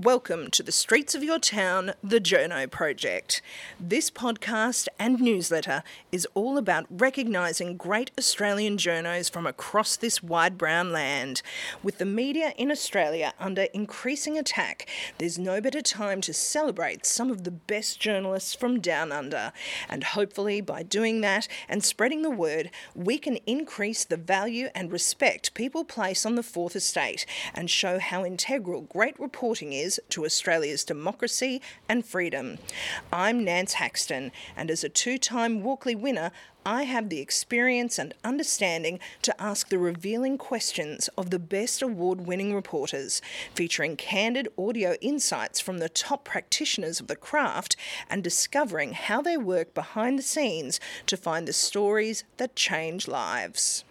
Welcome to the streets of your town, the Journo Project. This podcast and newsletter is all about recognising great Australian journos from across this wide brown land. With the media in Australia under increasing attack, there's no better time to celebrate some of the best journalists from down under. And hopefully, by doing that and spreading the word, we can increase the value and respect people place on the Fourth Estate and show how integral great reporting is to Australia's democracy and freedom. I'm Nance Haxton, and as a two time Walkley winner, I have the experience and understanding to ask the revealing questions of the best award winning reporters, featuring candid audio insights from the top practitioners of the craft and discovering how they work behind the scenes to find the stories that change lives.